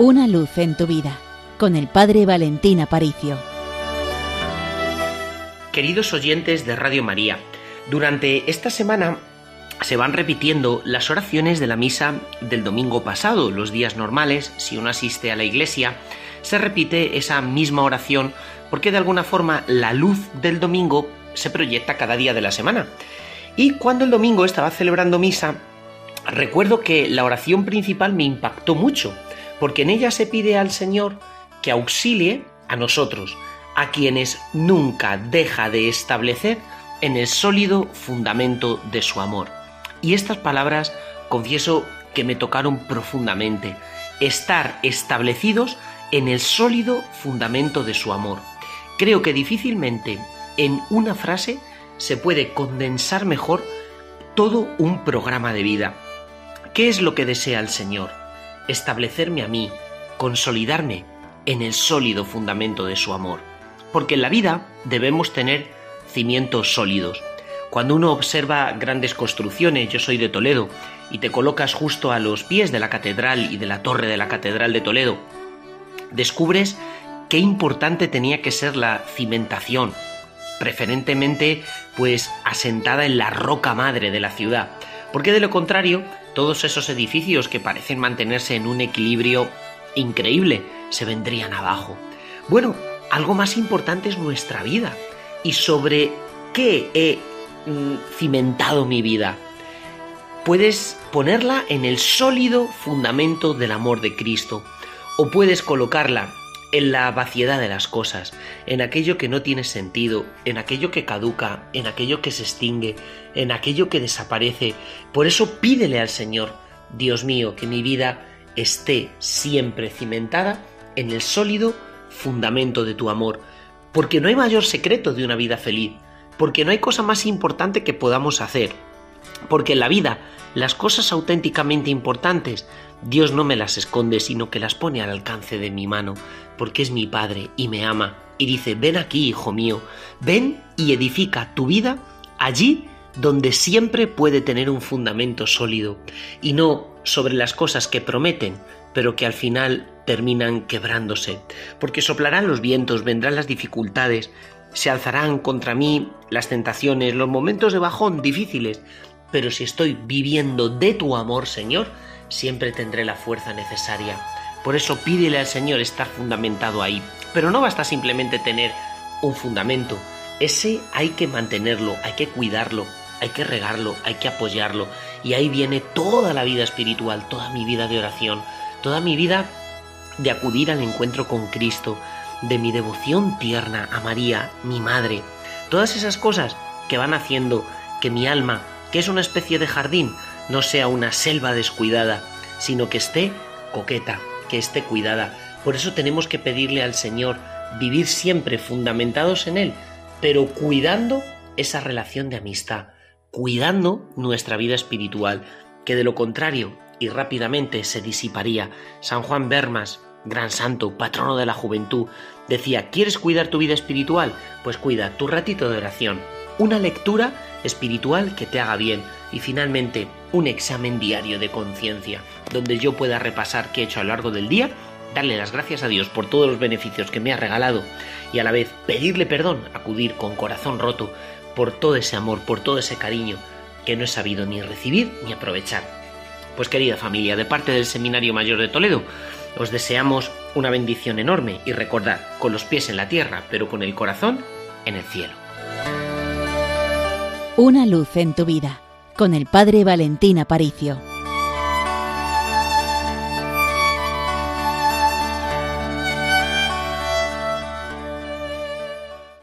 Una luz en tu vida con el Padre Valentín Aparicio. Queridos oyentes de Radio María, durante esta semana se van repitiendo las oraciones de la misa del domingo pasado, los días normales, si uno asiste a la iglesia, se repite esa misma oración porque de alguna forma la luz del domingo se proyecta cada día de la semana. Y cuando el domingo estaba celebrando misa, recuerdo que la oración principal me impactó mucho, porque en ella se pide al Señor que auxilie a nosotros, a quienes nunca deja de establecer en el sólido fundamento de su amor. Y estas palabras confieso que me tocaron profundamente, estar establecidos en el sólido fundamento de su amor. Creo que difícilmente en una frase se puede condensar mejor todo un programa de vida. ¿Qué es lo que desea el Señor? Establecerme a mí, consolidarme en el sólido fundamento de su amor. Porque en la vida debemos tener cimientos sólidos. Cuando uno observa grandes construcciones, yo soy de Toledo, y te colocas justo a los pies de la catedral y de la torre de la catedral de Toledo, descubres qué importante tenía que ser la cimentación, preferentemente pues asentada en la roca madre de la ciudad, porque de lo contrario, todos esos edificios que parecen mantenerse en un equilibrio increíble se vendrían abajo. Bueno, algo más importante es nuestra vida y sobre qué he mm, cimentado mi vida. Puedes ponerla en el sólido fundamento del amor de Cristo o puedes colocarla en la vaciedad de las cosas, en aquello que no tiene sentido, en aquello que caduca, en aquello que se extingue, en aquello que desaparece. Por eso pídele al Señor, Dios mío, que mi vida esté siempre cimentada en el sólido fundamento de tu amor, porque no hay mayor secreto de una vida feliz, porque no hay cosa más importante que podamos hacer, porque en la vida las cosas auténticamente importantes Dios no me las esconde, sino que las pone al alcance de mi mano, porque es mi Padre y me ama, y dice, ven aquí, hijo mío, ven y edifica tu vida allí donde siempre puede tener un fundamento sólido, y no sobre las cosas que prometen, pero que al final terminan quebrándose, porque soplarán los vientos, vendrán las dificultades, se alzarán contra mí las tentaciones, los momentos de bajón difíciles, pero si estoy viviendo de tu amor, Señor, siempre tendré la fuerza necesaria. Por eso pídele al Señor estar fundamentado ahí. Pero no basta simplemente tener un fundamento. Ese hay que mantenerlo, hay que cuidarlo, hay que regarlo, hay que apoyarlo. Y ahí viene toda la vida espiritual, toda mi vida de oración, toda mi vida de acudir al encuentro con Cristo, de mi devoción tierna a María, mi madre. Todas esas cosas que van haciendo que mi alma, que es una especie de jardín, no sea una selva descuidada, sino que esté coqueta, que esté cuidada. Por eso tenemos que pedirle al Señor vivir siempre fundamentados en Él, pero cuidando esa relación de amistad, cuidando nuestra vida espiritual, que de lo contrario y rápidamente se disiparía. San Juan Bermas, gran santo, patrono de la juventud, decía, ¿quieres cuidar tu vida espiritual? Pues cuida tu ratito de oración, una lectura espiritual que te haga bien y finalmente un examen diario de conciencia, donde yo pueda repasar qué he hecho a lo largo del día, darle las gracias a Dios por todos los beneficios que me ha regalado y a la vez pedirle perdón, acudir con corazón roto por todo ese amor, por todo ese cariño que no he sabido ni recibir ni aprovechar. Pues querida familia, de parte del Seminario Mayor de Toledo, os deseamos una bendición enorme y recordad, con los pies en la tierra, pero con el corazón en el cielo. Una luz en tu vida con el Padre Valentín Aparicio.